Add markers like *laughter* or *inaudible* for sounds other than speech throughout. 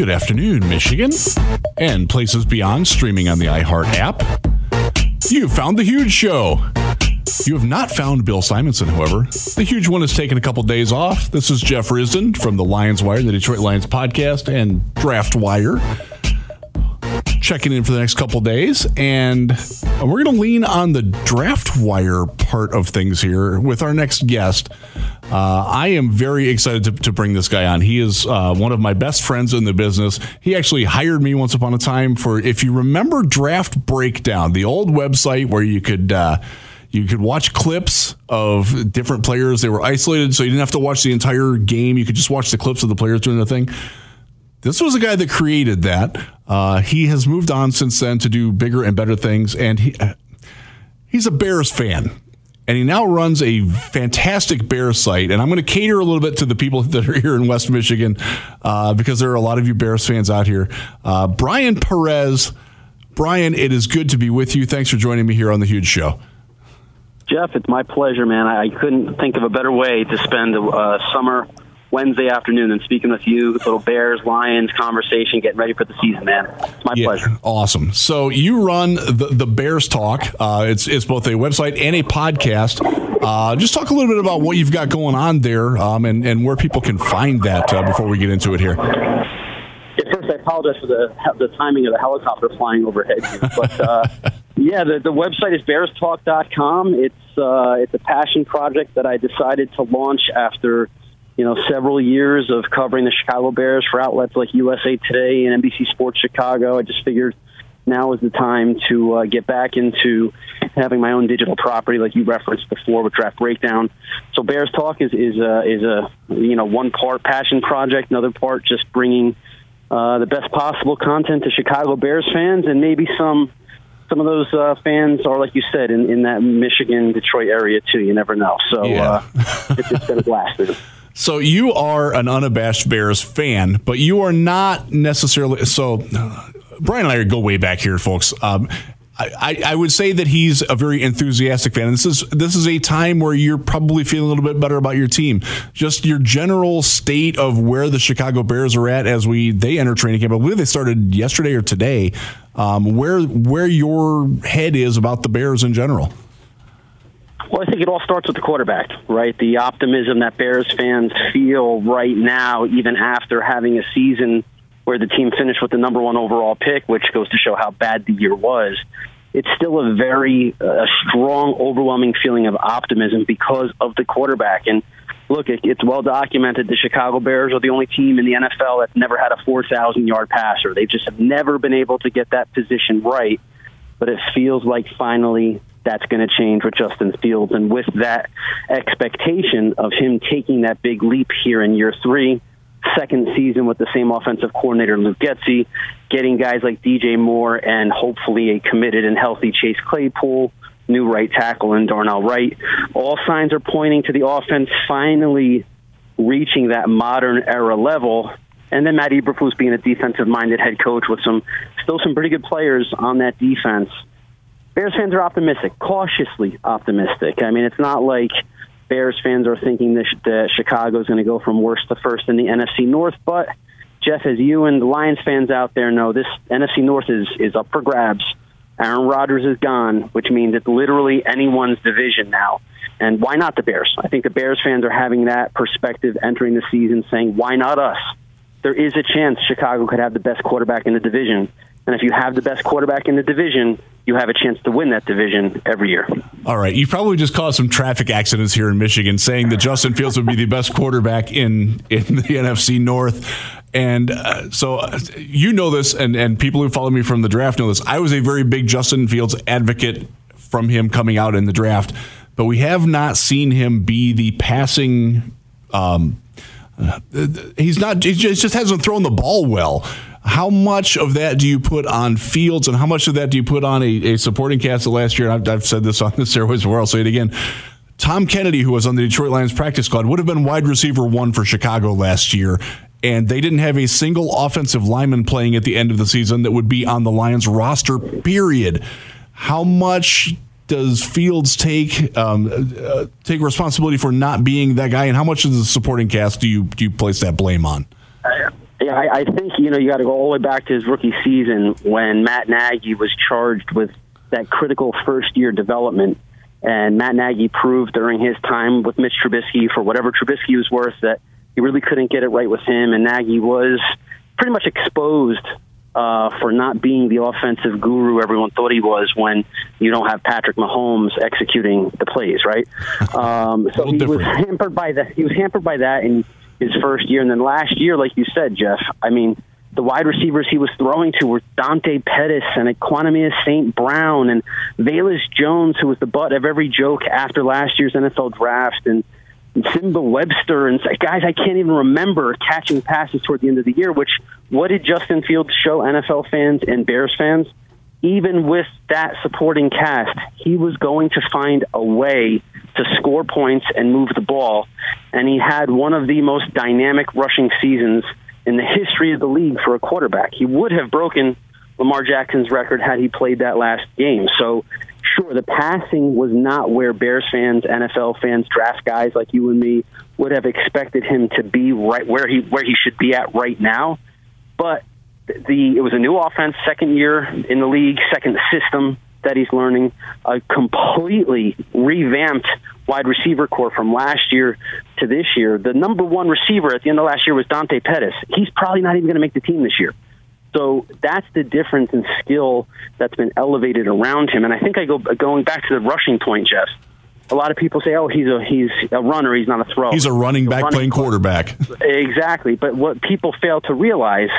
Good afternoon, Michigan, and places beyond streaming on the iHeart app. You found the huge show. You have not found Bill Simonson, however. The huge one has taken a couple days off. This is Jeff Risdon from the Lions Wire, the Detroit Lions podcast, and Draft Wire checking in for the next couple days, and we're going to lean on the draft wire part of things here with our next guest. Uh, I am very excited to, to, bring this guy on. He is uh, one of my best friends in the business. He actually hired me once upon a time for, if you remember, Draft Breakdown, the old website where you could. Uh, you could watch clips of different players. They were isolated, so you didn't have to watch the entire game. You could just watch the clips of the players doing the thing. This was a guy that created that. Uh, he has moved on since then to do bigger and better things, and he uh, he's a Bears fan. And he now runs a fantastic Bears site. And I'm going to cater a little bit to the people *laughs* that are here in West Michigan uh, because there are a lot of you Bears fans out here. Uh, Bryan Perez. Bryan, it is good to be with you. Thanks for joining me here on The Huge Show. Jeff, it's my pleasure, man. I couldn't think of a better way to spend a uh, summer Wednesday afternoon and speaking with you, little Bears, Lions conversation, getting ready for the season, man. It's my yeah, pleasure. Awesome. So you run the, the Bears Talk. Uh, it's, it's both a website and a podcast. Uh, just talk a little bit about what you've got going on there um, and, and where people can find that uh, before we get into it here. first, I apologize for the, the timing of the helicopter flying overhead. But uh, *laughs* yeah, the, the website is bearstalk.com. It's, uh, it's a passion project that I decided to launch after – you know, several years of covering the Chicago Bears for outlets like USA Today and NBC Sports Chicago. I just figured now is the time to uh, get back into having my own digital property, like you referenced before with Draft Breakdown. So Bears Talk is is a, is a you know one part passion project, another part just bringing uh, the best possible content to Chicago Bears fans, and maybe some some of those uh, fans are, like you said, in, in that Michigan, Detroit area too. You never know. So yeah. uh, it's, it's been a blast. *laughs* So you are an unabashed Bears fan, but you are not necessarily. So uh, Bryan and I go way back here, folks. Um, I, I, would say that he's a very enthusiastic fan. this is this is a time where you're probably feeling a little bit better about your team. Just your general state of where the Chicago Bears are at as we they enter training camp. I believe they started yesterday or today. Um, where where your head is about the Bears in general. Well, I think it all starts with the quarterback, right? The optimism that Bears fans feel right now, even after having a season where the team finished with the number one overall pick, which goes to show how bad the year was. It's still a very uh, strong, overwhelming feeling of optimism because of the quarterback. And look, it, it's well documented the Chicago Bears are the only team in the NFL that's never had a 4,000 yard passer. They've just have never been able to get that position right. But it feels like finally that's going to change with Justin Fields. And with that expectation of him taking that big leap here in year three, second season with the same offensive coordinator, Luke Getsy, getting guys like DJ Moore and hopefully a committed and healthy Chase Claypool, new right tackle and Darnell Wright. All signs are pointing to the offense finally reaching that modern era level. And then Matt Eberflus being a defensive minded head coach with some still some pretty good players on that defense Bears fans are optimistic, cautiously optimistic. I mean, it's not like Bears fans are thinking that, Chicago is going to go from worst to first in the NFC North, but Jeff, as you and the Lions fans out there know, this NFC North is is up for grabs. Aaron Rodgers is gone, which means it's literally anyone's division now. And why not the Bears? I think the Bears fans are having that perspective entering the season, saying, why not us? There is a chance Chicago could have the best quarterback in the division. And if you have the best quarterback in the division, you have a chance to win that division every year. All right. You probably just caused some traffic accidents here in Michigan saying that Justin Fields would be the best quarterback in, in the *laughs* NFC North. And uh, so uh, you know this, and, and people who follow me from the draft know this. I was a very big Justin Fields advocate from him coming out in the draft. but we have not seen him be the passing. Um, uh, he's not. He just, just hasn't thrown the ball well. How much of that do you put on Fields, and how much of that do you put on a, a supporting cast of last year? I've, I've, said this on *laughs* the Airways before. I'll say it again. Tom Kennedy, who was on the Detroit Lions practice squad, would have been wide receiver one for Chicago last year. And they didn't have a single offensive lineman playing at the end of the season that would be on the Lions roster, period. How much does Fields take um, uh, take responsibility for not being that guy, and how much of the supporting cast do you do you place that blame on? Yeah, I, I think you know you got to go all the way back to his rookie season when Matt Nagy was charged with that critical first year development, and Matt Nagy proved during his time with Mitch Trubisky, for whatever Trubisky was worth, that he really couldn't get it right with him, and Nagy was pretty much exposed uh, for not being the offensive guru everyone thought he was when you don't have Patrick Mahomes executing the plays, right? *laughs* Um, so he different. was hampered by that. He was hampered by that in his first year, and then last year, like you said, Jeff. I mean, the wide receivers he was throwing to were Dante Pettis and Equanimeous St. Brown and Velus Jones, who was the butt of every joke after last year's NFL draft, and Simba Webster and guys I can't even remember catching passes toward the end of the year. Which what did Justin Fields show NFL fans and Bears fans? Even with that supporting cast, he was going to find a way to score points and move the ball. And he had one of the most dynamic rushing seasons in the history of the league for a quarterback. He would have broken Lamar Jackson's record had he played that last game. So sure, the passing was not where Bears fans, NFL fans, draft guys like you and me would have expected him to be right where he where he should be at right now. But the it was a new offense, second year in the league, second system that he's learning, a completely revamped wide receiver corps from last year to this year. The number one receiver at the end of last year was Dante Pettis. He's probably not even going to make the team this year. So that's the difference in skill that's been elevated around him. And I think I go going back to the rushing point, Jeff. A lot of people say, "Oh, he's a he's a runner. He's not a thrower. He's a running back a running playing quarterback." *laughs* Exactly. But what people fail to realize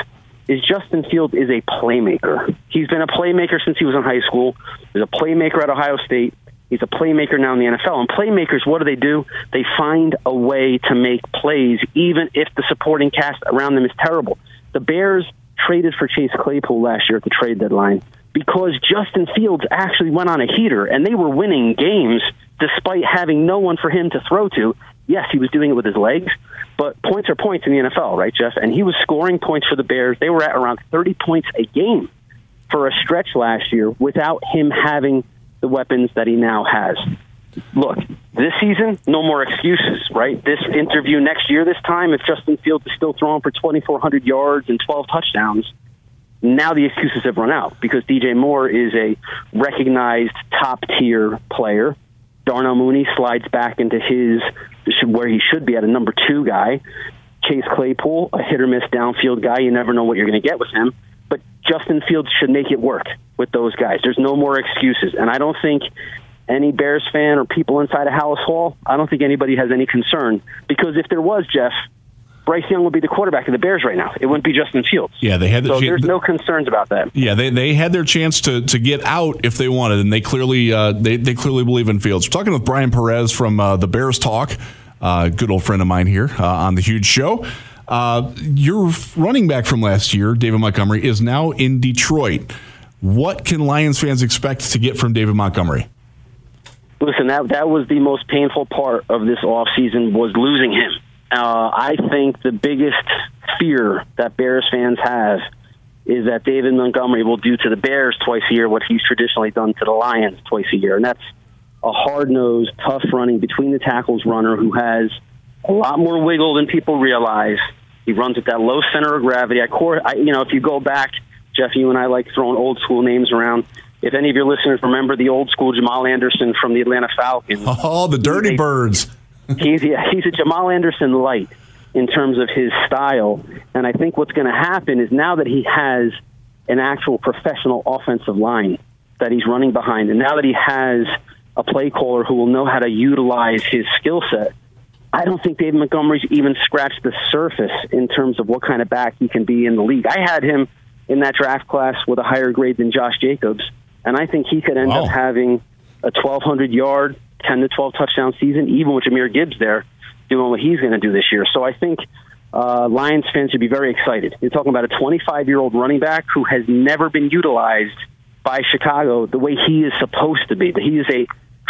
is Justin Fields is a playmaker. He's been a playmaker since he was in high school. He's a playmaker at Ohio State. He's a playmaker now in the NFL. And playmakers, what do they do? They find a way to make plays, even if the supporting cast around them is terrible. The Bears traded for Chase Claypool last year at the trade deadline because Justin Fields actually went on a heater and they were winning games despite having no one for him to throw to. Yes, he was doing it with his legs, but points are points in the NFL, right, Jeff? And he was scoring points for the Bears. They were at around 30 points a game for a stretch last year without him having the weapons that he now has look, this season, no more excuses, right? This interview next year, this time, if Justin Fields is still throwing for 2,400 yards and 12 touchdowns, now the excuses have run out because DJ Moore is a recognized top tier player. Darnell Mooney slides back into his where he should be at a number two guy. Chase Claypool, a hit or miss downfield guy. You never know what you're going to get with him. But Justin Fields should make it work with those guys. There's no more excuses. And I don't think any Bears fan or people inside a Halas Hall, I don't think anybody has any concern because if there was, Jeff, Bryce Young would be the quarterback of the Bears right now. It wouldn't be Justin Fields. Yeah, they had. The so there's no concerns about that. Yeah, they, they had their chance to to get out if they wanted, and they clearly uh, they they clearly believe in Fields. We're talking with Bryan Perez from uh, the Bears Talk, uh, good old friend of mine here uh, on the Huge Show. Uh, your running back from last year, David Montgomery, is now in Detroit. What can Lions fans expect to get from David Montgomery? listen, that that was the most painful part of this off season was losing him. Uh, I think the biggest fear that Bears fans have is that David Montgomery will do to the Bears twice a year what he's traditionally done to the Lions twice a year, and that's a hard nosed, tough running between the tackles runner who has a lot more wiggle than people realize. He runs at that low center of gravity. I, I you know, if you go back, Jeff, you and I like throwing old school names around if any of your listeners remember the old school Jamal Anderson from the Atlanta Falcons. *laughs* Oh, the Dirty Birds. he's yeah, he's a Jamal Anderson light in terms of his style, and I think what's going to happen is now that he has an actual professional offensive line that he's running behind, and now that he has a play caller who will know how to utilize his skill set. I don't think David Montgomery's even scratched the surface in terms of what kind of back he can be in the league. I had him in that draft class with a higher grade than Josh Jacobs and I think he could end wow. up having a 1,200 yard, 10 to 12 touchdown season, even with Jahmyr Gibbs there doing what he's going to do this year. So I think uh, Lions fans should be very excited. You're talking about a 25 year old running back who has never been utilized by Chicago the way he is supposed to be. He is a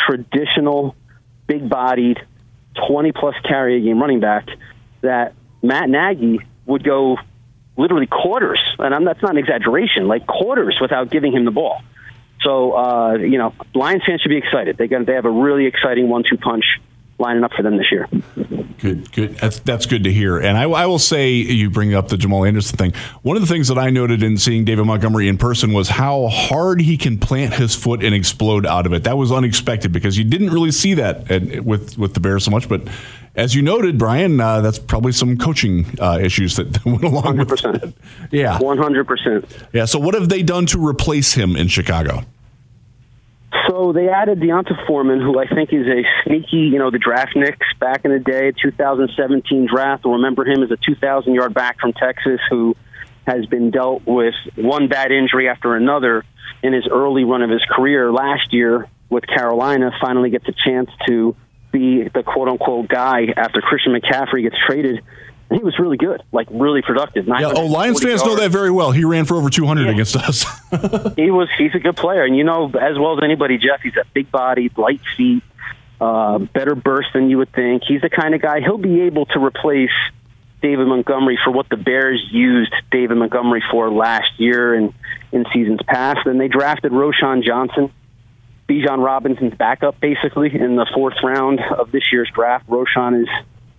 traditional, big bodied, 20 plus carry a game running back that Matt Nagy would go literally quarters, and I'm, that's not an exaggeration, like quarters without giving him the ball. So, uh, you know, Lions fans should be excited. They got they have a really exciting one-two punch lining up for them this year. Good, good. That's, that's good to hear. And I, I, will say, you bring up the Jamal Anderson thing. One of the things that I noted in seeing David Montgomery in person was how hard he can plant his foot and explode out of it. That was unexpected because you didn't really see that at, with with the Bears so much. But as you noted, Bryan, uh, that's probably some coaching uh, issues that *laughs* went along 100%. with that. Yeah, one hundred percent. Yeah. So, what have they done to replace him in Chicago? So they added D'Onta Foreman, who I think is a sneaky, you know, the draft Knicks back in the day, 2017 draft. We'll remember him as a 2,000 yard back from Texas who has been dealt with one bad injury after another in his early run of his career. Last year with Carolina, finally gets a chance to be the quote unquote guy after Christian McCaffrey gets traded he was really good, like really productive. Yeah, oh, Lions fans yards. know that very well. He ran for over 200 yeah. against us. *laughs* he was. He's a good player, and you know as well as anybody, Jeff. He's a big bodied, light feet, uh, better burst than you would think. He's the kind of guy he'll be able to replace David Montgomery for what the Bears used David Montgomery for last year and in seasons past. And they drafted Roschon Johnson. Bijan Robinson's backup, basically, in the fourth round of this year's draft. Roschon is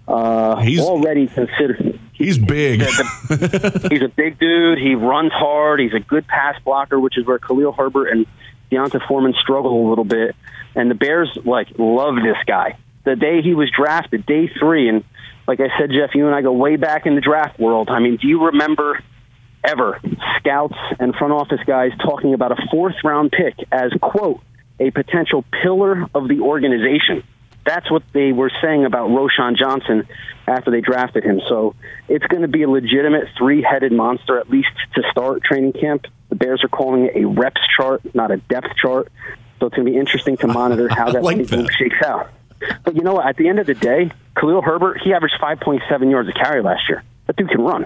uh, he's already considered. He's big. *laughs* he's a big dude. He runs hard. He's a good pass blocker, which is where Khalil Herbert and D'Onta Foreman struggle a little bit. And the Bears like love this guy. The day he was drafted, day three, and like I said, Jeff, you and I go way back in the draft world. I mean, do you remember ever scouts and front office guys talking about a fourth round pick as quote a potential pillar of the organization? That's what they were saying about Roschon Johnson after they drafted him. So it's going to be a legitimate three-headed monster, at least to start training camp. The Bears are calling it a reps chart, not a depth chart. So it's going to be interesting to monitor how *laughs* that, like that. shakes out. But you know what? At the end of the day, Khalil Herbert, he averaged 5.7 yards a carry last year. That dude can run.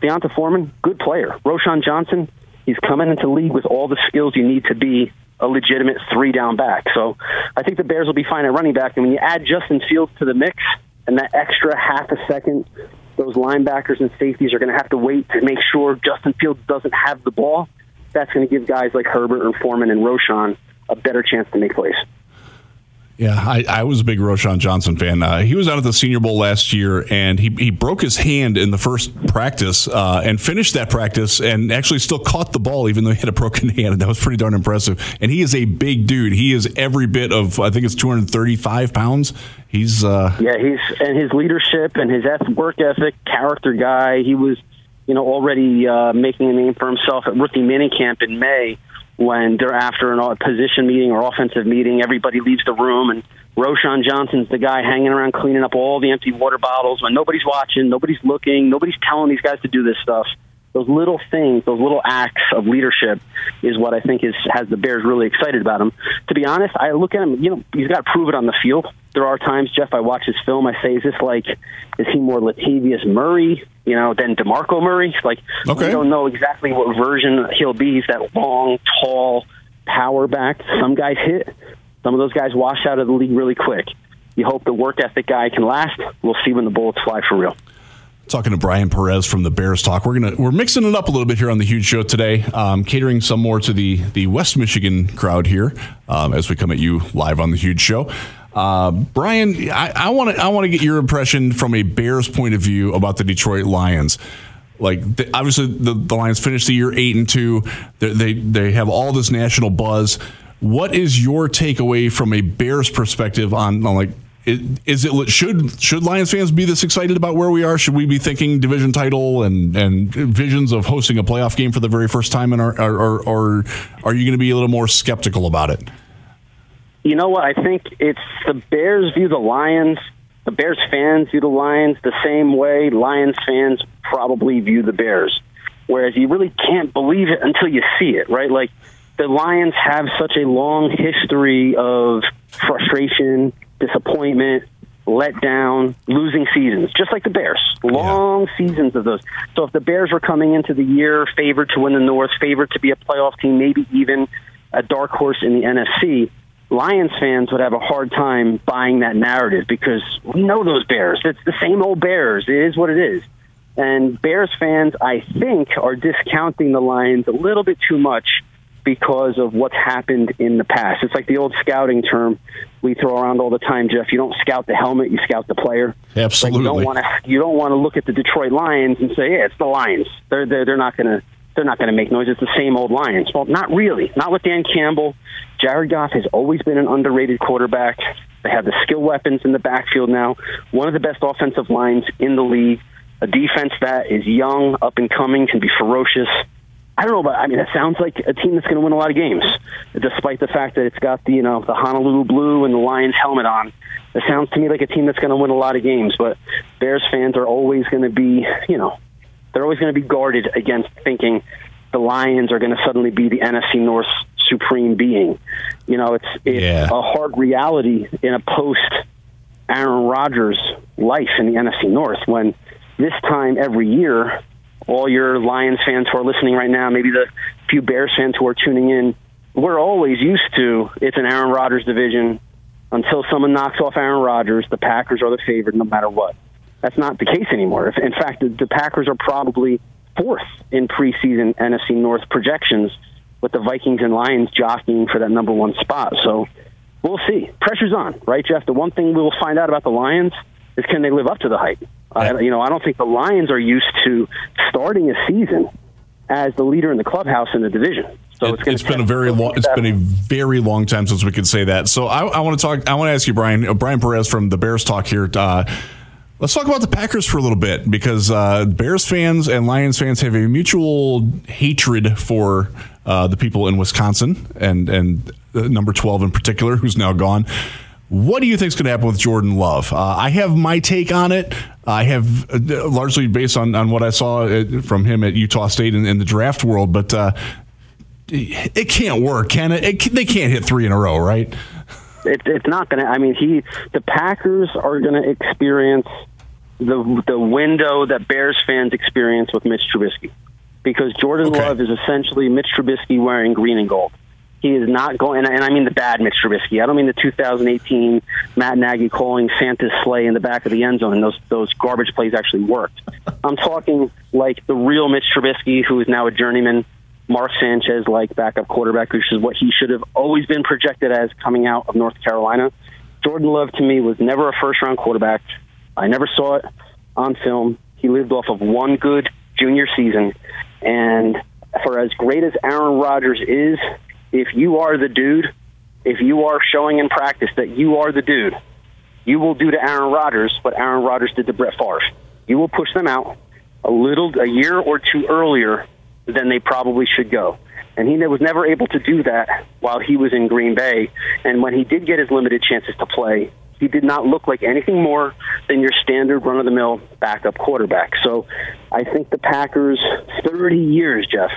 D'Onta Foreman, good player. Roschon Johnson, he's coming into league with all the skills you need to be a legitimate three down back. So I think the Bears will be fine at running back. And when you add Justin Fields to the mix and that extra half a second, those linebackers and safeties are going to have to wait to make sure Justin Fields doesn't have the ball. That's going to give guys like Herbert and Foreman and Roschon a better chance to make plays. Yeah, I, I, was a big Roschon Johnson fan. Uh, he was out at the Senior Bowl last year, and he, he broke his hand in the first practice uh, and finished that practice and actually still caught the ball, even though he had a broken *laughs* hand. That was pretty darn impressive. And he is a big dude. He is every bit of, I think it's 235 pounds. He's. Uh, yeah, he's, and his leadership and his work ethic, character guy. He was, you know, already uh, making a name for himself at rookie minicamp in May when they're after a position meeting or offensive meeting, everybody leaves the room, and Roschon Johnson's the guy hanging around cleaning up all the empty water bottles when nobody's watching, nobody's looking, nobody's telling these guys to do this stuff. Those little things, those little acts of leadership, is what I think is has the Bears really excited about him. To be honest, I look at him. You know, he's got to prove it on the field. There are times, Jeff, I watch his film. I say, is this like, is he more Latavius Murray? you know, than DeMarco Murray. Like okay. we don't know exactly what version he'll be. He's that long, tall power back. Some guys hit. Some of those guys wash out of the league really quick. You hope the work ethic guy can last. We'll see when the bullets fly for real. Talking to Bryan Perez from the Bears Talk, we're gonna we're mixing it up a little bit here on the huge show today, um, catering some more to the the West Michigan crowd here um, as we come at you live on the huge show. Uh, Bryan, I want to I want to get your impression from a Bears point of view about the Detroit Lions. Like the, obviously, the, the Lions finished the year eight and two. They, they they have all this national buzz. What is your takeaway from a Bears perspective on, on like is it should should Lions fans be this excited about where we are? Should we be thinking division title and and visions of hosting a playoff game for the very first time, and or or, or are you going to be a little more skeptical about it? You know what? I think it's the Bears view the Lions, the Bears fans view the Lions the same way Lions fans probably view the Bears. Whereas you really can't believe it until you see it, right? Like the Lions have such a long history of frustration, disappointment, let down, losing seasons, just like the Bears. Long yeah. seasons of those. So if the Bears were coming into the year favored to win the North, favored to be a playoff team, maybe even a dark horse in the NFC, Lions fans would have a hard time buying that narrative because we know those Bears. It's the same old Bears. It is what it is. And Bears fans, I think, are discounting the Lions a little bit too much because of what's happened in the past. It's like the old scouting term we throw around all the time, Jeff. You don't scout the helmet, you scout the player. Absolutely. Like you don't want to you don't want to look at the Detroit Lions and say, "Yeah, it's the Lions. They're they're, they're not going to they're not going to make noise. It's the same old Lions." Well, not really. Not with Dan Campbell. Jared Goff has always been an underrated quarterback. They have the skill weapons in the backfield now. One of the best offensive lines in the league. A defense that is young, up and coming, can be ferocious I don't know, but I mean, it sounds like a team that's going to win a lot of games, despite the fact that it's got the you know the Honolulu blue and the Lions helmet on. It sounds to me like a team that's going to win a lot of games. But Bears fans are always going to be, you know, they're always going to be guarded against thinking the Lions are going to suddenly be the NFC North supreme being. You know, it's it's yeah. a hard reality in a post Aaron Rodgers life in the NFC North when this time every year all your Lions fans who are listening right now, maybe the few Bears fans who are tuning in, we're always used to it's an Aaron Rodgers division. Until someone knocks off Aaron Rodgers, the Packers are the favorite no matter what. That's not the case anymore. In fact, the Packers are probably fourth in preseason NFC North projections with the Vikings and Lions jockeying for that number one spot. So we'll see. Pressure's on, right, Jeff? The one thing we will find out about the Lions is can they live up to the hype? I, you know, I don't think the Lions are used to starting a season as the leader in the clubhouse in the division. So it, it's, been a very long. It's been a very long time since we could say that. So I, I want to talk. I want to ask you, Bryan. Uh, Bryan Perez from the Bears Talk here. Uh, let's talk about the Packers for a little bit because uh, Bears fans and Lions fans have a mutual hatred for uh, the people in Wisconsin and and uh, number twelve in particular, who's now gone. What do you think is going to happen with Jordan Love? Uh, I have my take on it. I have uh, largely based on, on what I saw uh, from him at Utah State in, in the draft world, but uh, it can't work, can it? it? They can't hit three in a row, right? It, it's not going to. I mean, he the Packers are going to experience the the window that Bears fans experience with Mitch Trubisky, because Jordan okay. Love is essentially Mitch Trubisky wearing green and gold. He is not going, and I mean the bad Mitch Trubisky. I don't mean the 2018 Matt Nagy calling Santa's sleigh in the back of the end zone, and those those garbage plays actually worked. *laughs* I'm talking like the real Mitch Trubisky, who is now a journeyman, Mark Sanchez like backup quarterback, which is what he should have always been projected as coming out of North Carolina. Jordan Love to me was never a first round quarterback. I never saw it on film. He lived off of one good junior season, and for as great as Aaron Rodgers is, if you are the dude, if you are showing in practice that you are the dude, you will do to Aaron Rodgers what Aaron Rodgers did to Brett Favre. You will push them out a little, a year or two earlier than they probably should go. And he was never able to do that while he was in Green Bay. And when he did get his limited chances to play, he did not look like anything more than your standard run of the mill backup quarterback. So I think the Packers, 30 years, Jeff,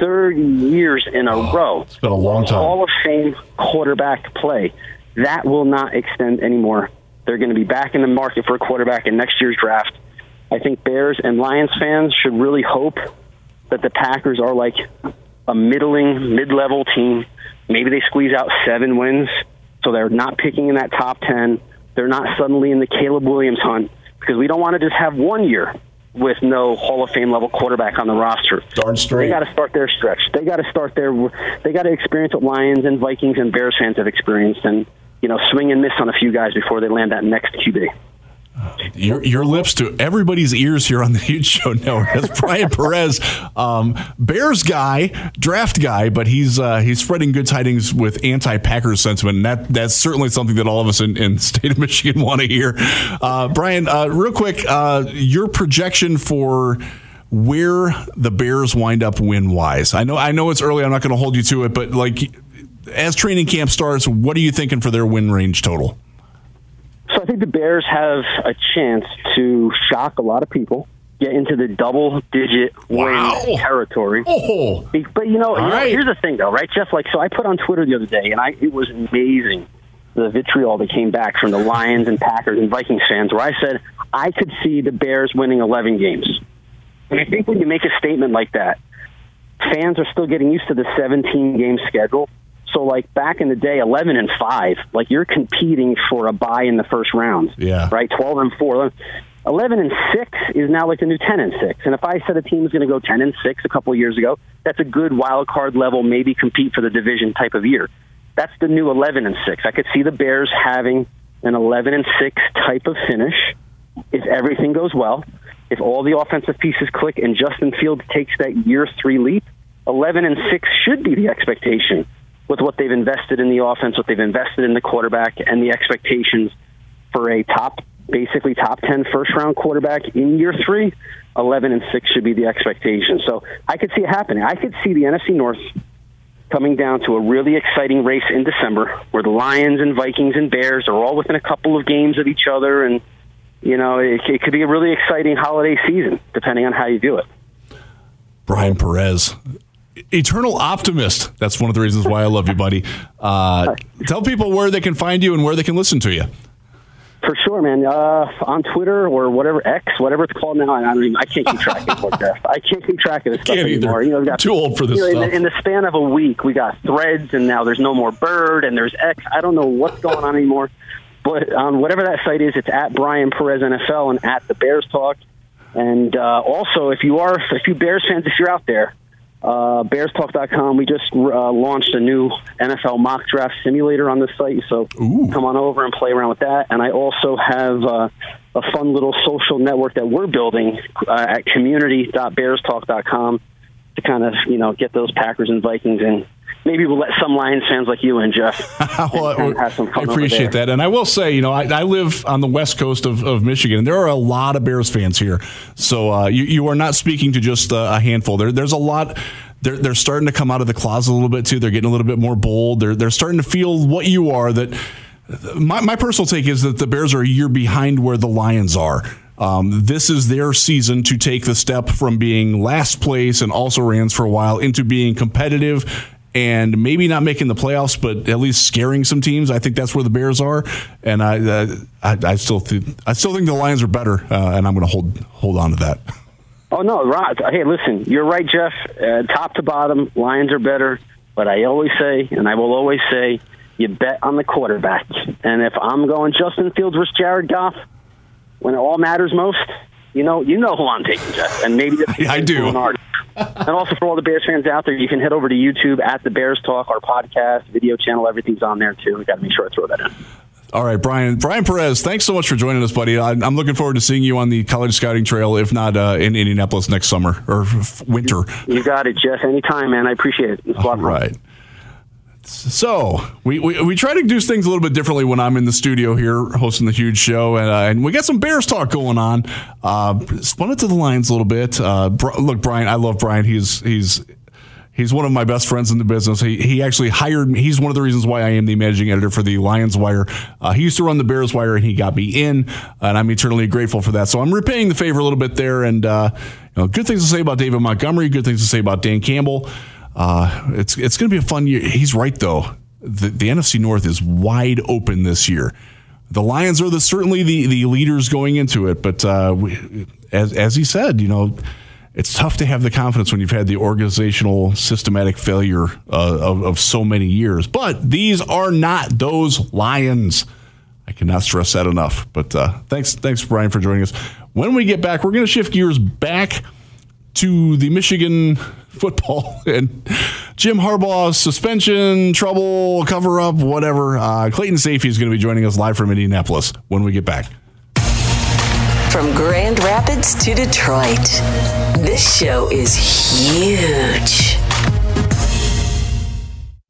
30 years in a oh, row. It's been a long time. Hall of Fame quarterback play. That will not extend anymore. They're going to be back in the market for a quarterback in next year's draft. I think Bears and Lions fans should really hope that the Packers are like a middling, mid level team. Maybe they squeeze out seven wins, so they're not picking in that top 10. They're not suddenly in the Caleb Williams hunt because we don't want to just have one year with no Hall of Fame level quarterback on the roster. Darn straight. They got to start their stretch. They got to start their. They got to experience what Lions and Vikings and Bears fans have experienced, and you know, swing and miss on a few guys before they land that next QB. Your, your lips to everybody's ears here on the *laughs* Huge Show Network. That's Bryan Perez, um, Bears guy, draft guy, but he's uh, he's spreading good tidings with anti-Packers sentiment, and that that's certainly something that all of us in, in the state of *laughs* Michigan want to hear. Uh, Bryan, uh, real quick, uh, your projection for where the Bears wind up win wise. I know I know it's early. I'm not going to hold you to it, but like as training camp starts, what are you thinking for their win range total? I think the Bears have a chance to shock a lot of people, get into the double digit wow. win territory. Oh. But you know, you know here's the thing though, right, Jeff? Like, so I put on Twitter the other day, and I it was amazing the vitriol that came back from the Lions and Packers and Vikings fans, where I said I could see the Bears winning 11 games. And I think when you make a statement like that, fans are still getting used to the 17 game schedule. So, like back in the day, 11 and 5, like you're competing for a buy in the first round. Yeah. Right? 12 and 4. 11 and 6 is now like the new 10 and 6. And if I said a team is going to go 10 and 6 a couple of years ago, that's a good wild card level, maybe compete for the division type of year. That's the new 11 and 6. I could see the Bears having an 11 and 6 type of finish if everything goes well. If all the offensive pieces click and Justin Fields takes that year 3 leap, 11 and 6 should be the expectation with what they've invested in the offense, what they've invested in the quarterback, and the expectations for a top basically top 10 first round quarterback in year three, 11 and 6 should be the expectation. So I could see it happening. I could see the NFC North coming down to a really exciting race in December where the Lions and Vikings and Bears are all within a couple of games of each other. And, you know, it, it could be a really exciting holiday season, depending on how you do it. Bryan Perez, eternal optimist. That's one of the reasons why I love you, buddy. Uh, tell people where they can find you and where they can listen to you. For sure, man. Uh, on Twitter or whatever X, whatever it's called now, I don't even. I can't keep track anymore, Jeff. I can't keep track of this stuff anymore. You know, got, Too old for this you know, in the, in the span of a week, we got Threads, and now there's no more Bird, and there's X. I don't know what's going on anymore. But on whatever that site is, it's at Bryan Perez NFL and at the Bears Talk. And uh, also, if you are, if you Bears fans, if you're out there, uh, BearsTalk.com. We just uh, launched a new NFL mock draft simulator on the site, so Ooh. come on over and play around with that. And I also have uh, a fun little social network that we're building uh, at community.bearstalk.com to kind of you know get those Packers and Vikings in. Maybe we'll let some Lions fans like you and Jeff. *laughs* well, and- and have some I appreciate that. And I will say, you know, I, I live on the west coast of, of Michigan, and there are a lot of Bears fans here. So uh, you, you are not speaking to just uh, a handful. There, there's a lot. They're, they're starting to come out of the closet a little bit too. They're getting a little bit more bold. They're, they're starting to feel what you are. That my, my personal take is that the Bears are a year behind where the Lions are. Um, this is their season to take the step from being last place and also rans for a while into being competitive and maybe not making the playoffs, but at least scaring some teams. I think that's where the Bears are, and I uh, I, I still think I still think the Lions are better, uh, and I'm going to hold hold on to that. Oh no, Rod. Hey, listen, you're right, Jeff. Uh, top to bottom, Lions are better. But I always say, and I will always say, you bet on the quarterback. And if I'm going Justin Fields versus Jared Goff, when it all matters most, you know, you know who I'm taking, Jeff. And maybe that's *laughs* I do. Bernard. *laughs* and also for all the Bears fans out there, you can head over to YouTube at the Bears Talk, our podcast, video channel. Everything's on there too. We got to make sure I throw that in. All right, Bryan Bryan Perez, thanks so much for joining us, buddy. I, I'm looking forward to seeing you on the college scouting trail, if not uh, in Indianapolis next summer or winter. You got it, Jeff. Anytime, man. I appreciate it. It's a lot of fun. Right. So we, we we try to do things a little bit differently when I'm in the studio here hosting the huge show, and, uh, and we got some Bears talk going on. Uh, spun it to the Lions a little bit. Uh, Br- look, Bryan, I love Bryan. He's he's he's one of my best friends in the business. He he actually hired me. He's one of the reasons why I am the managing editor for the Lions Wire. Uh, he used to run the Bears Wire, and he got me in, and I'm eternally grateful for that. So I'm repaying the favor a little bit there, and uh, you know, good things to say about David Montgomery. Good things to say about Dan Campbell. Uh, it's it's going to be a fun year. He's right though. The, the NFC North is wide open this year. The Lions are the certainly the, the leaders going into it, but uh, we, as as he said, you know, it's tough to have the confidence when you've had the organizational systematic failure uh, of, of so many years. But these are not those Lions. I cannot stress that enough. But uh, thanks, thanks, Bryan, for joining us. When we get back, we're going to shift gears back to the Michigan football *laughs* and Jim Harbaugh's suspension, trouble, cover up, whatever. Uh, Clayton Sayfie is going to be joining us live from Indianapolis when we get back. From Grand Rapids to Detroit, this show is huge.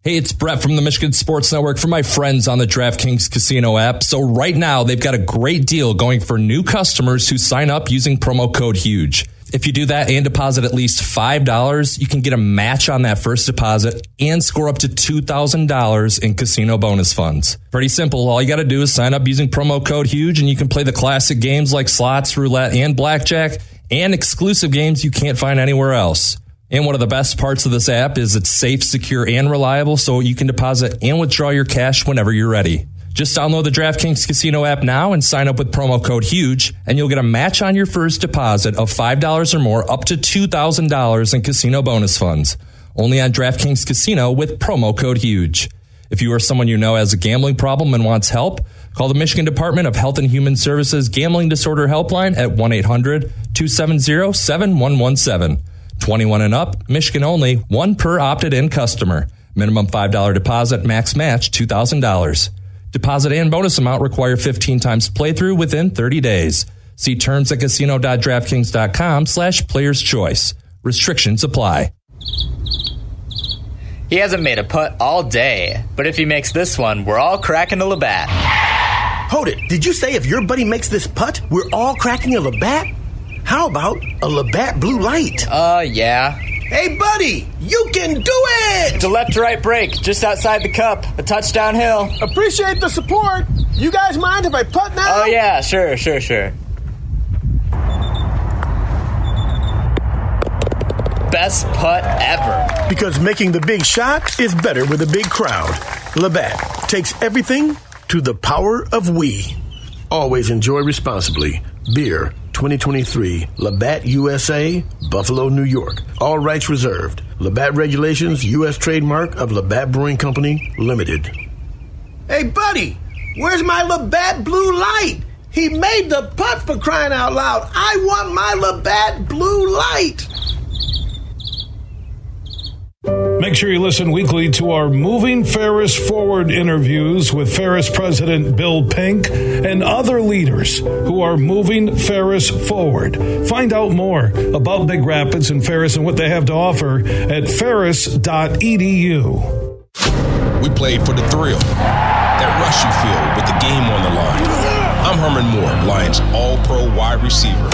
Hey, it's Brett from the Michigan Sports Network for my friends on the DraftKings Casino app. So right now they've got a great deal going for new customers who sign up using promo code HUGE. If you do that and deposit at least $5, you can get a match on that first deposit and score up to $2,000 in casino bonus funds. Pretty simple. All you got to do is sign up using promo code HUGE and you can play the classic games like slots, roulette, and blackjack and exclusive games you can't find anywhere else. And one of the best parts of this app is it's safe, secure, and reliable, so you can deposit and withdraw your cash whenever you're ready. Just download the DraftKings Casino app now and sign up with promo code HUGE, and you'll get a match on your first deposit of $5 or more up to $2,000 in casino bonus funds. Only on DraftKings Casino with promo code HUGE. If you or someone you know has a gambling problem and wants help, call the Michigan Department of Health and Human Services Gambling Disorder Helpline at 1 800 270 7117. 21 and up, Michigan only, one per opted in customer. Minimum $5 deposit, max match $2,000. Deposit and bonus amount require 15 times playthrough within 30 days. See terms at casino.draftkings.com slash players choice. Restrictions apply. He hasn't made a putt all day, but if he makes this one, we're all cracking a Labatt. Hold it. Did you say if your buddy makes this putt, we're all cracking a Labatt? How about a Labatt Blue Light? Uh, yeah. Hey, buddy, you can do it! It's a left to right break, just outside the cup, a touchdown hill. Appreciate the support. You guys mind if I putt now? Oh, yeah, sure, sure, sure. Best putt ever. Because making the big shot is better with a big crowd. Labatt takes everything to the power of we. Always enjoy responsibly. Beer 2023, Labatt USA, Buffalo, New York. All rights reserved. Labatt Regulations, U.S. trademark of Labatt Brewing Company, Limited. Hey, buddy, where's my Labatt Blue Light? He made the putt for crying out loud. I want my Labatt Blue Light. Make sure you listen weekly to our Moving Ferris Forward interviews with Ferris President Bill Pink and other leaders who are moving Ferris forward. Find out more about Big Rapids and Ferris and what they have to offer at ferris.edu. We played for the thrill, that rush you feel with the game on the line. I'm Herman Moore, Lions All Pro wide receiver.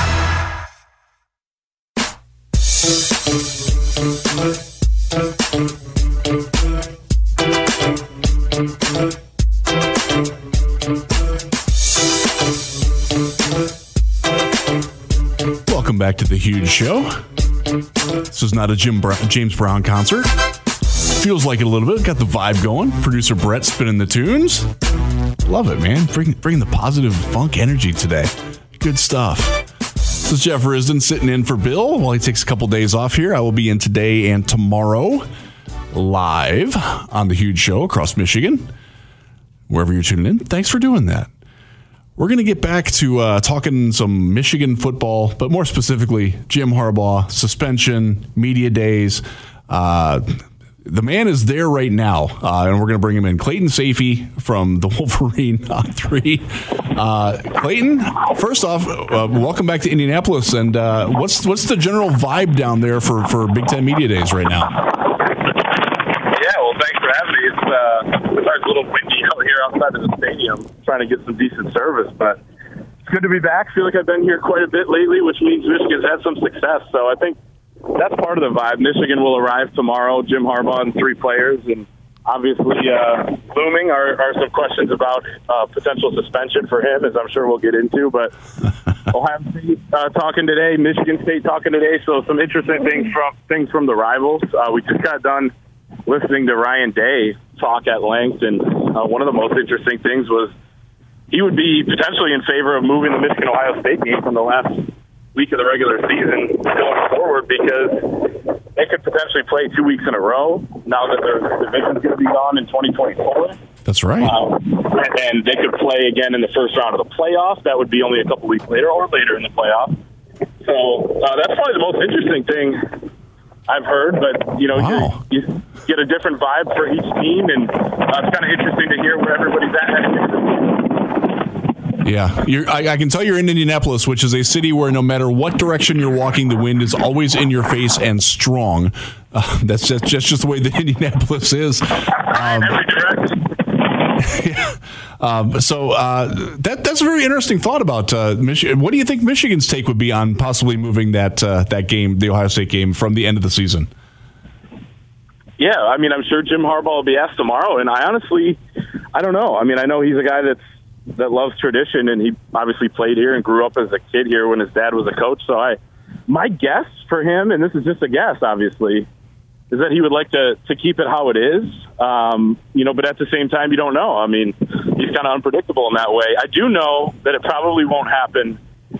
Welcome back to the huge show. This is not a Jim Brown, James Brown concert. Feels like it a little bit. Got the vibe going. Producer Brett spinning the tunes. Love it, man. Bring bring the positive funk energy today. Good stuff. This is Jeff Risdon sitting in for Bill while he takes a couple days off here. I will be in today and tomorrow live on the huge show across Michigan. Wherever you're tuning in, thanks for doing that. We're going to get back to uh, talking some Michigan football, but more specifically, Jim Harbaugh, suspension, media days. Uh, the man is there right now, uh, and we're going to bring him in. Clayton Sayfie from the *laughs* Wolverine on three. Uh, Clayton, first off, uh, welcome back to Indianapolis. And uh, what's what's the general vibe down there for, for Big Ten Media Days right now? Yeah, well, thanks for having me. It's, uh, it's a little windy *laughs* out here outside of the stadium, trying to get some decent service, but it's good to be back. feel like I've been here quite a bit lately, which means Michigan's had some success. So I think that's part of the vibe. Michigan will arrive tomorrow. Jim Harbaugh and three players, and obviously uh, looming are, are some questions about uh, potential suspension for him, as I'm sure we'll get into. But *laughs* Ohio State uh, talking today, Michigan State talking today, so some interesting things from things from the rivals. Uh, we just got done listening to Ryan Day talk at length, and uh, one of the most interesting things was he would be potentially in favor of moving the Michigan Ohio State game from the last week of the regular season going forward because they could potentially play two weeks in a row now that their division's going to be gone in 2024. That's right. Um, and, and they could play again in the first round of the playoffs. That would be only a couple weeks later or later in the playoffs. So uh, that's probably the most interesting thing I've heard. But you know, Wow. you, you get a different vibe for each team, and uh, it's kind of interesting to hear where everybody's at. heading into the season. Yeah, you're, I, I can tell you're in Indianapolis, which is a city where no matter what direction you're walking, the wind is always in your face and strong. Uh, that's just, just just the way that *laughs* Indianapolis is. Um, direction. *laughs* Um, so uh, that that's a very interesting thought about uh, Michigan. What do you think Michigan's take would be on possibly moving that uh, that game, the Ohio State game, from the end of the season? Yeah, I mean, I'm sure Jim Harbaugh will be asked tomorrow, and I honestly, I don't know. I mean, I know he's a guy that's that loves tradition, and he obviously played here and grew up as a kid here when his dad was a coach. So I, my guess for him, and this is just a guess, obviously, is that he would like to to keep it how it is. Um, you know, but at the same time, you don't know. I mean, he's kind of unpredictable in that way. I do know that it probably won't happen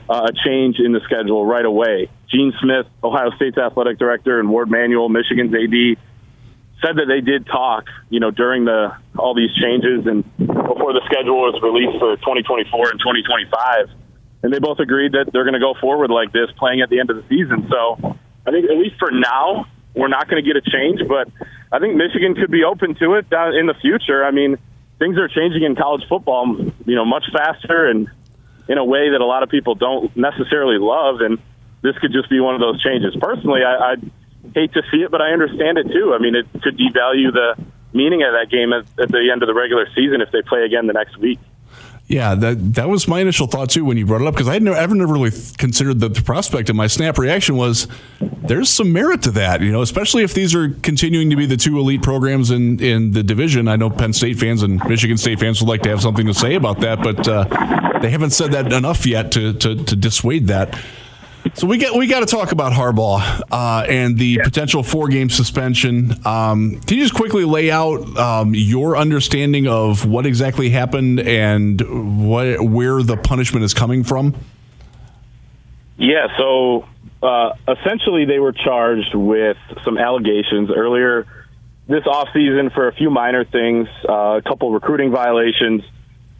uh, a change in the schedule right away. Gene Smith, Ohio State's athletic director, and Warde Manuel, Michigan's AD said that they did talk, you know, during the all these changes and before the schedule was released for 2024 and 2025, and they both agreed that they're going to go forward like this, playing at the end of the season. So I think at least for now, we're not going to get a change, but I think Michigan could be open to it uh, in the future. I mean, things are changing in college football, you know, much faster and in a way that a lot of people don't necessarily love, and this could just be one of those changes. Personally, I, I hate to see it, but I understand it too. I mean, it could devalue the meaning of that game at, at the end of the regular season if they play again the next week. Yeah, that that was my initial thought too when you brought it up because I had never, ever never really considered the, the prospect. And my snap reaction was, "There's some merit to that, you know, especially if these are continuing to be the two elite programs in in the division." I know Penn State fans and Michigan State fans would like to have something to say about that, but uh, they haven't said that enough yet to to, to dissuade that. So we get we got to talk about Harbaugh uh, and the yeah. potential four game suspension. Um, can you just quickly lay out um, your understanding of what exactly happened and what where the punishment is coming from? Yeah, so uh, essentially they were charged with some allegations earlier this offseason for a few minor things, uh, a couple recruiting violations.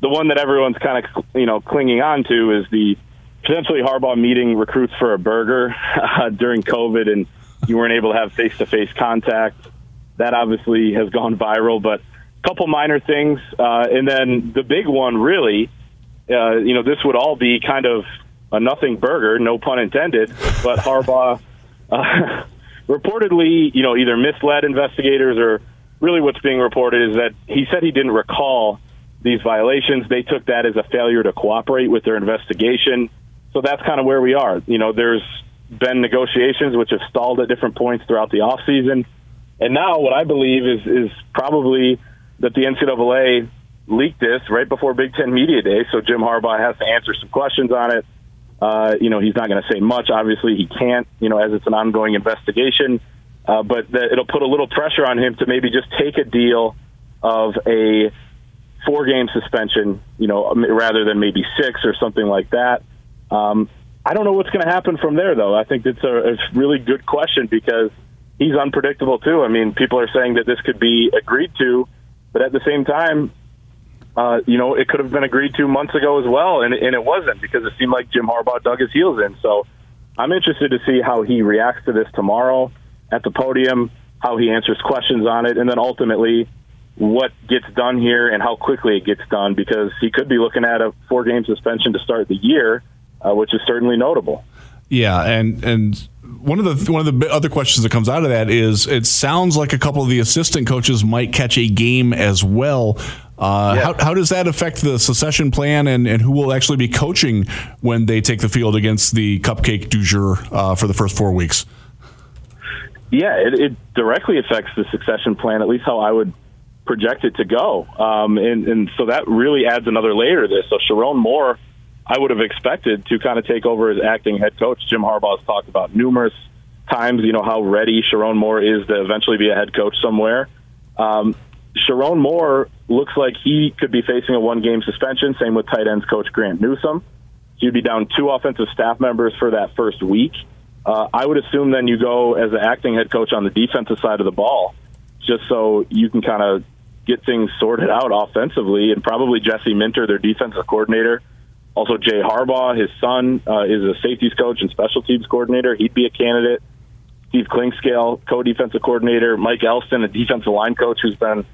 The one that everyone's kind of you know clinging on to is the potentially Harbaugh meeting recruits for a burger uh, during COVID, and you weren't able to have face to face contact. That obviously has gone viral, but a couple minor things, uh, and then the big one, really, uh, you know, this would all be kind of a nothing burger, no pun intended, but Harbaugh uh, *laughs* reportedly, you know, either misled investigators or really what's being reported is that he said he didn't recall these violations. They took that as a failure to cooperate with their investigation so that's kind of where we are. You know, there's been negotiations which have stalled at different points throughout the off season, and now what I believe is is probably that the NCAA leaked this right before Big Ten Media Day, so Jim Harbaugh has to answer some questions on it. Uh, you know, he's not going to say much. Obviously, he can't. You know, as it's an ongoing investigation, uh, but it'll put a little pressure on him to maybe just take a deal of a four game suspension. You know, rather than maybe six or something like that. Um, I don't know what's going to happen from there, though. I think it's a, a really good question because he's unpredictable too. I mean, people are saying that this could be agreed to, but at the same time, uh, you know, it could have been agreed to months ago as well, and, and it wasn't because it seemed like Jim Harbaugh dug his heels in. So I'm interested to see how he reacts to this tomorrow at the podium, how he answers questions on it, and then ultimately what gets done here and how quickly it gets done because he could be looking at a four game suspension to start the year uh, which is certainly notable. Yeah, and and one of the one of the other questions that comes out of that is it sounds like a couple of the assistant coaches might catch a game as well. Uh, yeah. how, how, does that affect the secession plan and, and who will actually be coaching when they take the field against the cupcake du jour uh, for the first four weeks? Yeah, it, it, directly affects the succession plan, at least how I would project it to go. Um, and, and so that really adds another layer to this. So Sherrone Moore I would have expected to kind of take over as acting head coach. Jim Harbaugh has talked about numerous times, you know, how ready Sherrone Moore is to eventually be a head coach somewhere. Um, Sherrone Moore looks like he could be facing a one game suspension. Same with tight ends coach Grant Newsome. You'd be down two offensive staff members for that first week. Uh, I would assume then you go as the acting head coach on the defensive side of the ball, just so you can kind of get things sorted out offensively. And probably Jesse Minter, their defensive coordinator, also, Jay Harbaugh, his son, uh, is a safeties coach and special teams coordinator. He'd be a candidate. Steve Clinkscale, co-defensive coordinator. Mike Elston, a defensive line coach who's been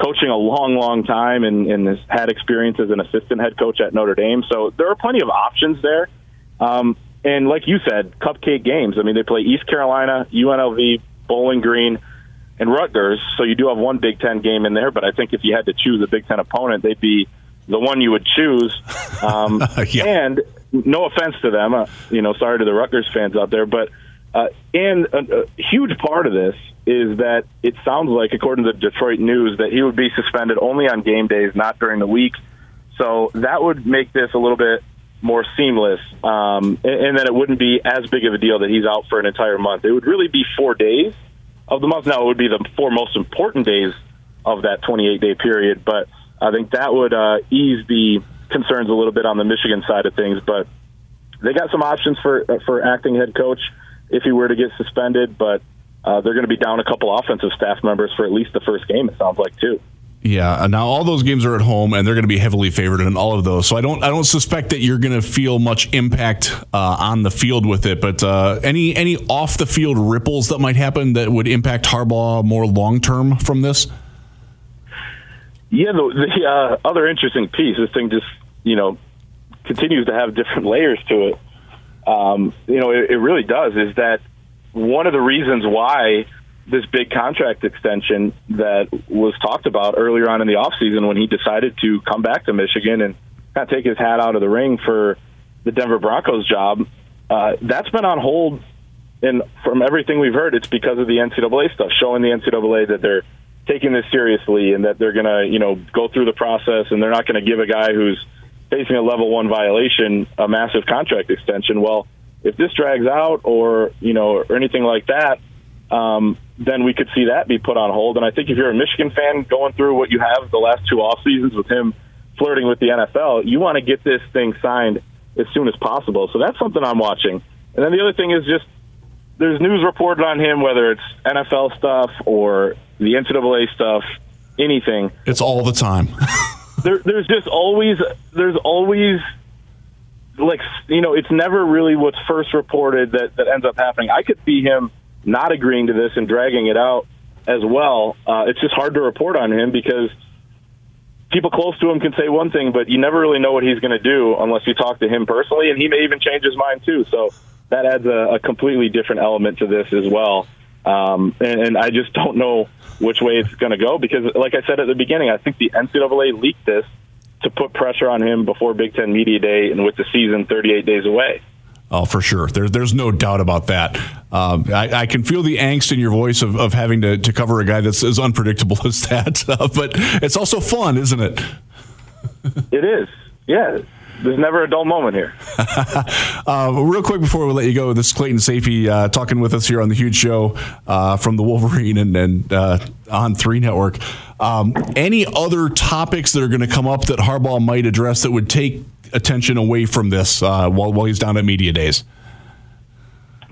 coaching a long, long time and, and has had experience as an assistant head coach at Notre Dame. So there are plenty of options there. Um, and like you said, cupcake games. I mean, they play East Carolina, UNLV, Bowling Green, and Rutgers. So you do have one Big Ten game in there. But I think if you had to choose a Big Ten opponent, they'd be the one you would choose. Um, *laughs* Yeah. And no offense to them, uh, you know, sorry to the Rutgers fans out there, but uh, and a, a huge part of this is that it sounds like, according to the Detroit News, that he would be suspended only on game days, not during the week. So that would make this a little bit more seamless, um, and, and then it wouldn't be as big of a deal that he's out for an entire month. It would really be four days of the month. Now it would be the four most important days of that 28 day period, but I think that would uh, ease the concerns a little bit on the Michigan side of things. But they got some options for for acting head coach if he were to get suspended, but uh, they're going to be down a couple offensive staff members for at least the first game. It sounds like too. Yeah, now all those games are at home, and they're going to be heavily favored in all of those. So I don't, I don't suspect that you're going to feel much impact uh, on the field with it. But uh, any, any off the field ripples that might happen that would impact Harbaugh more long term from this? Yeah, the, the uh, other interesting piece, this thing just you know continues to have different layers to it. Um, you know, it, it really does. Is that one of the reasons why this big contract extension that was talked about earlier on in the offseason when he decided to come back to Michigan and kind of take his hat out of the ring for the Denver Broncos job, uh, that's been on hold. And from everything we've heard, it's because of the NCAA stuff, showing the NCAA that they're taking this seriously and that they're going to, you know, go through the process and they're not going to give a guy who's facing a level one violation a massive contract extension. Well, if this drags out or, you know, or anything like that, um, then we could see that be put on hold. And I think if you're a Michigan fan going through what you have the last two off seasons with him flirting with the NFL, you want to get this thing signed as soon as possible. So that's something I'm watching. And then the other thing is just there's news reported on him, whether it's NFL stuff or the NCAA stuff, anything. It's all the time. *laughs* there, there's just always there's always like you know it's never really what's first reported that that ends up happening. I could see him not agreeing to this and dragging it out as well. Uh, it's just hard to report on him because people close to him can say one thing, but you never really know what he's going to do unless you talk to him personally, and he may even change his mind too. So that adds a, a completely different element to this as well. Um, and, and I just don't know which way it's going to go because, like I said at the beginning, I think the NCAA leaked this to put pressure on him before Big Ten Media Day and with the season 38 days away. Oh, for sure. There's there's no doubt about that. Um, I, I, can feel the angst in your voice of, of having to, to cover a guy that's as unpredictable *laughs* as that. Uh, but it's also fun, isn't it? it is. Yeah. There's never a dull moment here. *laughs* uh, real quick before we let you go, this is Clayton Sayfie uh, talking with us here on the Huge Show uh, from the Wolverine and, and uh, on Three Network. Um, any other topics that are going to come up that Harbaugh might address that would take attention away from this uh, while while he's down at media days?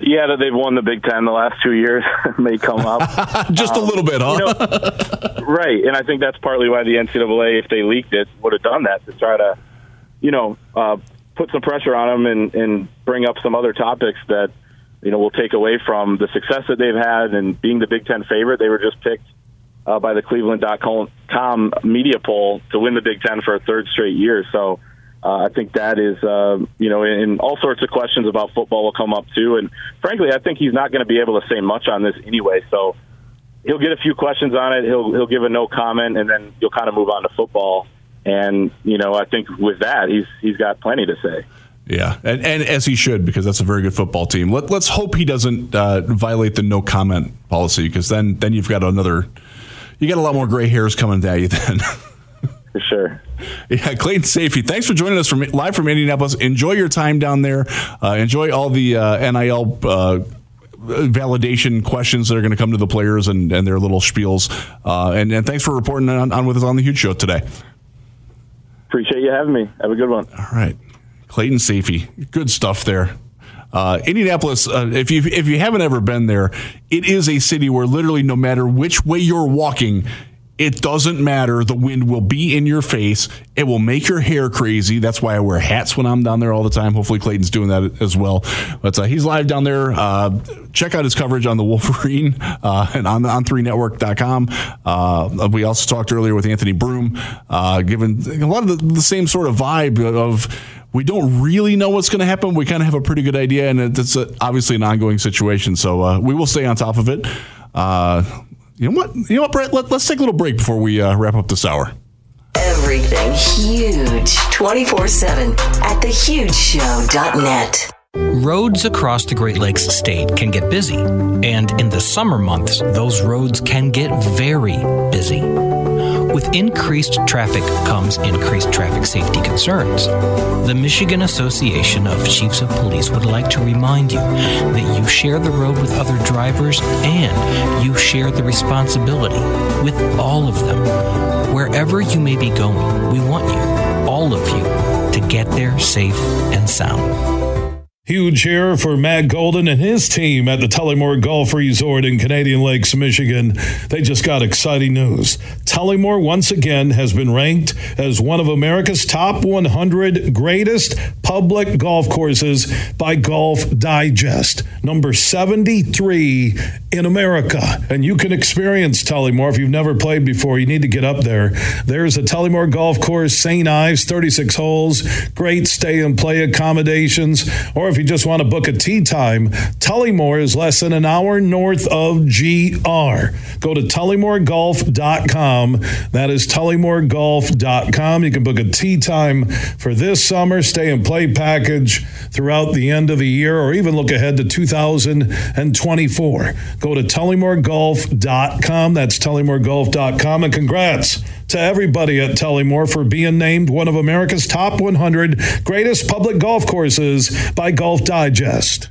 Yeah, that they've won the Big Ten the last two years *laughs* may come up. *laughs* Just um, a little bit, huh? You know, right, and I think that's partly why the NCAA, if they leaked it, would have done that to try to, you know, uh, put some pressure on them and, and bring up some other topics that you know will take away from the success that they've had and being the Big Ten favorite. They were just picked uh, by the Cleveland.com media poll to win the Big Ten for a third straight year. So uh, I think that is, uh, you know, and all sorts of questions about football will come up too. And frankly, I think he's not going to be able to say much on this anyway. So he'll get a few questions on it. He'll he'll give a no comment, and then you'll kind of move on to football. And you know, I think with that, he's he's got plenty to say. Yeah, and, and as he should, because that's a very good football team. Let, let's hope he doesn't uh, violate the no comment policy, because then then you've got another, you got a lot more gray hairs coming at you then. *laughs* For sure. Yeah, Clayton Sayfie, thanks for joining us from live from Indianapolis. Enjoy your time down there. Uh, enjoy all the uh, NIL uh, validation questions that are going to come to the players and, and their little spiels. Uh, and, and thanks for reporting on, on with us on the Huge Show today. Appreciate you having me. Have a good one. All right, Clayton Sayfie, good stuff there. Uh, Indianapolis, uh, if you if you haven't ever been there, it is a city where literally no matter which way you're walking, it doesn't matter. The wind will be in your face. It will make your hair crazy. That's why I wear hats when I'm down there all the time. Hopefully, Clayton's doing that as well. But uh, he's live down there. Uh, check out his coverage on the Wolverine *laughs* uh, and on on 3network.com. Uh, we also talked earlier with Anthony Broome, uh, given a lot of the, the same sort of vibe of we don't really know what's going to happen. We kind of have a pretty good idea, and it's obviously an ongoing situation. So uh, we will stay on top of it. Uh, you know what? You know what, Brett? Let, us take a little break before we uh, wrap up this hour. Everything huge 24 7 at thehugeshow.net. Roads across the Great Lakes state can get busy, and in the summer months, those roads can get very busy. With increased traffic comes increased traffic safety concerns. The Michigan Association of Chiefs of Police would like to remind you that you share the road with other drivers and you share the responsibility with all of them. Wherever you may be going, we want you, all of you, to get there safe and sound. Huge here for Matt Golden and his team at the Tullymore Golf Resort in Canadian Lakes, Michigan. They just got exciting news. Tullymore once again has been ranked as one of America's top 100 greatest public golf courses by Golf Digest, number 73 in America. And you can experience Tullymore if you've never played before. You need to get up there. There's a Tullymore Golf Course, St. Ives, 36 holes, great stay and play accommodations, or if you just want to book a tee time, Tullymore is less than an hour north of GR. Go to tullymoregolf.com. That is tullymoregolf.com. You can book a tee time for this summer, stay and play package throughout the end of the year, or even look ahead to 2024. Go to tullymoregolf.com. That's tullymoregolf.com. And congrats to everybody at Tullymore for being named one of America's top 100 greatest public golf courses by Golf Digest.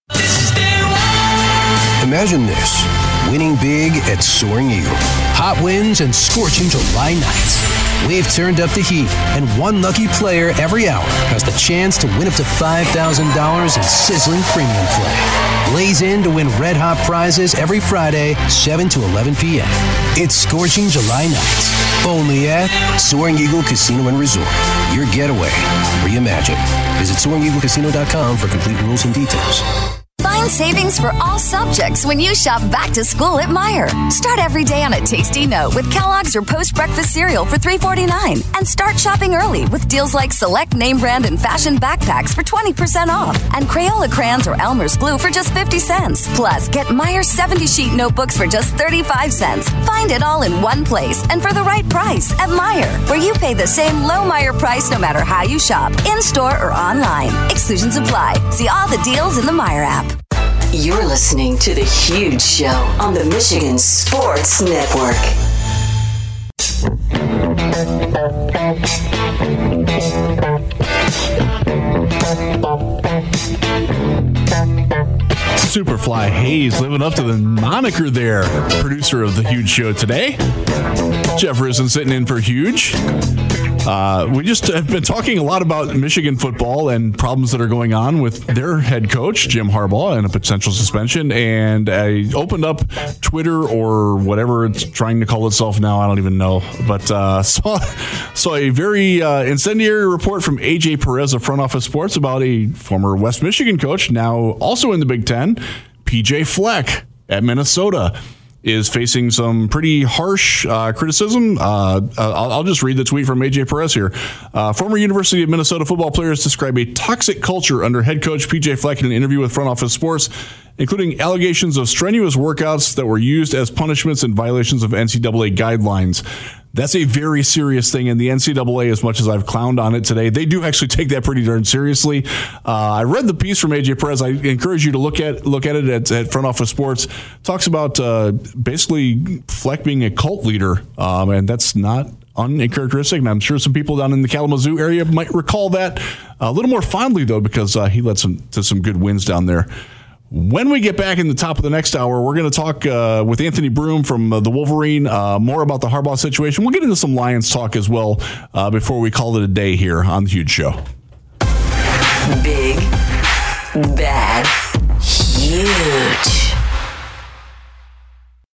Imagine this winning big at Soaring Eagle. Hot winds and scorching July nights. We've turned up the heat, and one lucky player every hour has the chance to win up to $5,000 in sizzling premium play. Blaze in to win red hot prizes every Friday, 7 to 11 p.m. It's Scorching July nights. Only at Soaring Eagle Casino and Resort. Your getaway reimagined. Visit SoaringEagleCasino.com for complete rules and details. Find savings for all subjects when you shop back to school at Meijer. Start every day on a tasty note with Kellogg's or post breakfast cereal for $3.49. And start shopping early with deals like select name brand and fashion backpacks for 20% off. And Crayola crayons or Elmer's glue for just 50 cents. Plus, get Meijer 70 sheet notebooks for just 35 cents. Find it all in one place and for the right price at Meijer, where you pay the same low Meijer price no matter how you shop, in store or online. Exclusions apply. See all the deals in the Meijer app. You're listening to The Huge Show on the Michigan Sports Network. Superfly Hayes living up to the moniker there. Producer of the Huge Show today. Jeff Risdon sitting in for Huge. Uh, we just have been talking a lot about Michigan football and problems that are going on with their head coach, Jim Harbaugh, and a potential suspension. And I opened up Twitter or whatever it's trying to call itself now. I don't even know. But uh, *laughs* saw, saw a very uh, incendiary report from AJ Perez of Front Office Sports about a former West Michigan coach, now also in the Big Ten, PJ Fleck at Minnesota is facing some pretty harsh uh, criticism. Uh, I'll, I'll, just read the tweet from AJ Perez here. Uh, former University of Minnesota football players describe a toxic culture under head coach PJ Fleck in an interview with Front Office Sports, including allegations of strenuous workouts that were used as punishments and violations of NCAA guidelines. That's a very serious thing. And the NCAA, as much as I've clowned on it today, they do actually take that pretty darn seriously. Uh, I read the piece from AJ Perez. I encourage you to look at look at it at, at Front Office Sports. Talks about uh, basically Fleck being a cult leader, um, and that's not uncharacteristic. And I'm sure some people down in the Kalamazoo area might recall that a little more fondly, though, because uh, he led some to some good wins down there. When we get back in the top of the next hour, we're going to talk uh, with Anthony Broome from uh, the Wolverine uh, more about the Harbaugh situation. We'll get into some Lions talk as well uh, before we call it a day here on the Huge Show. Big, bad, huge.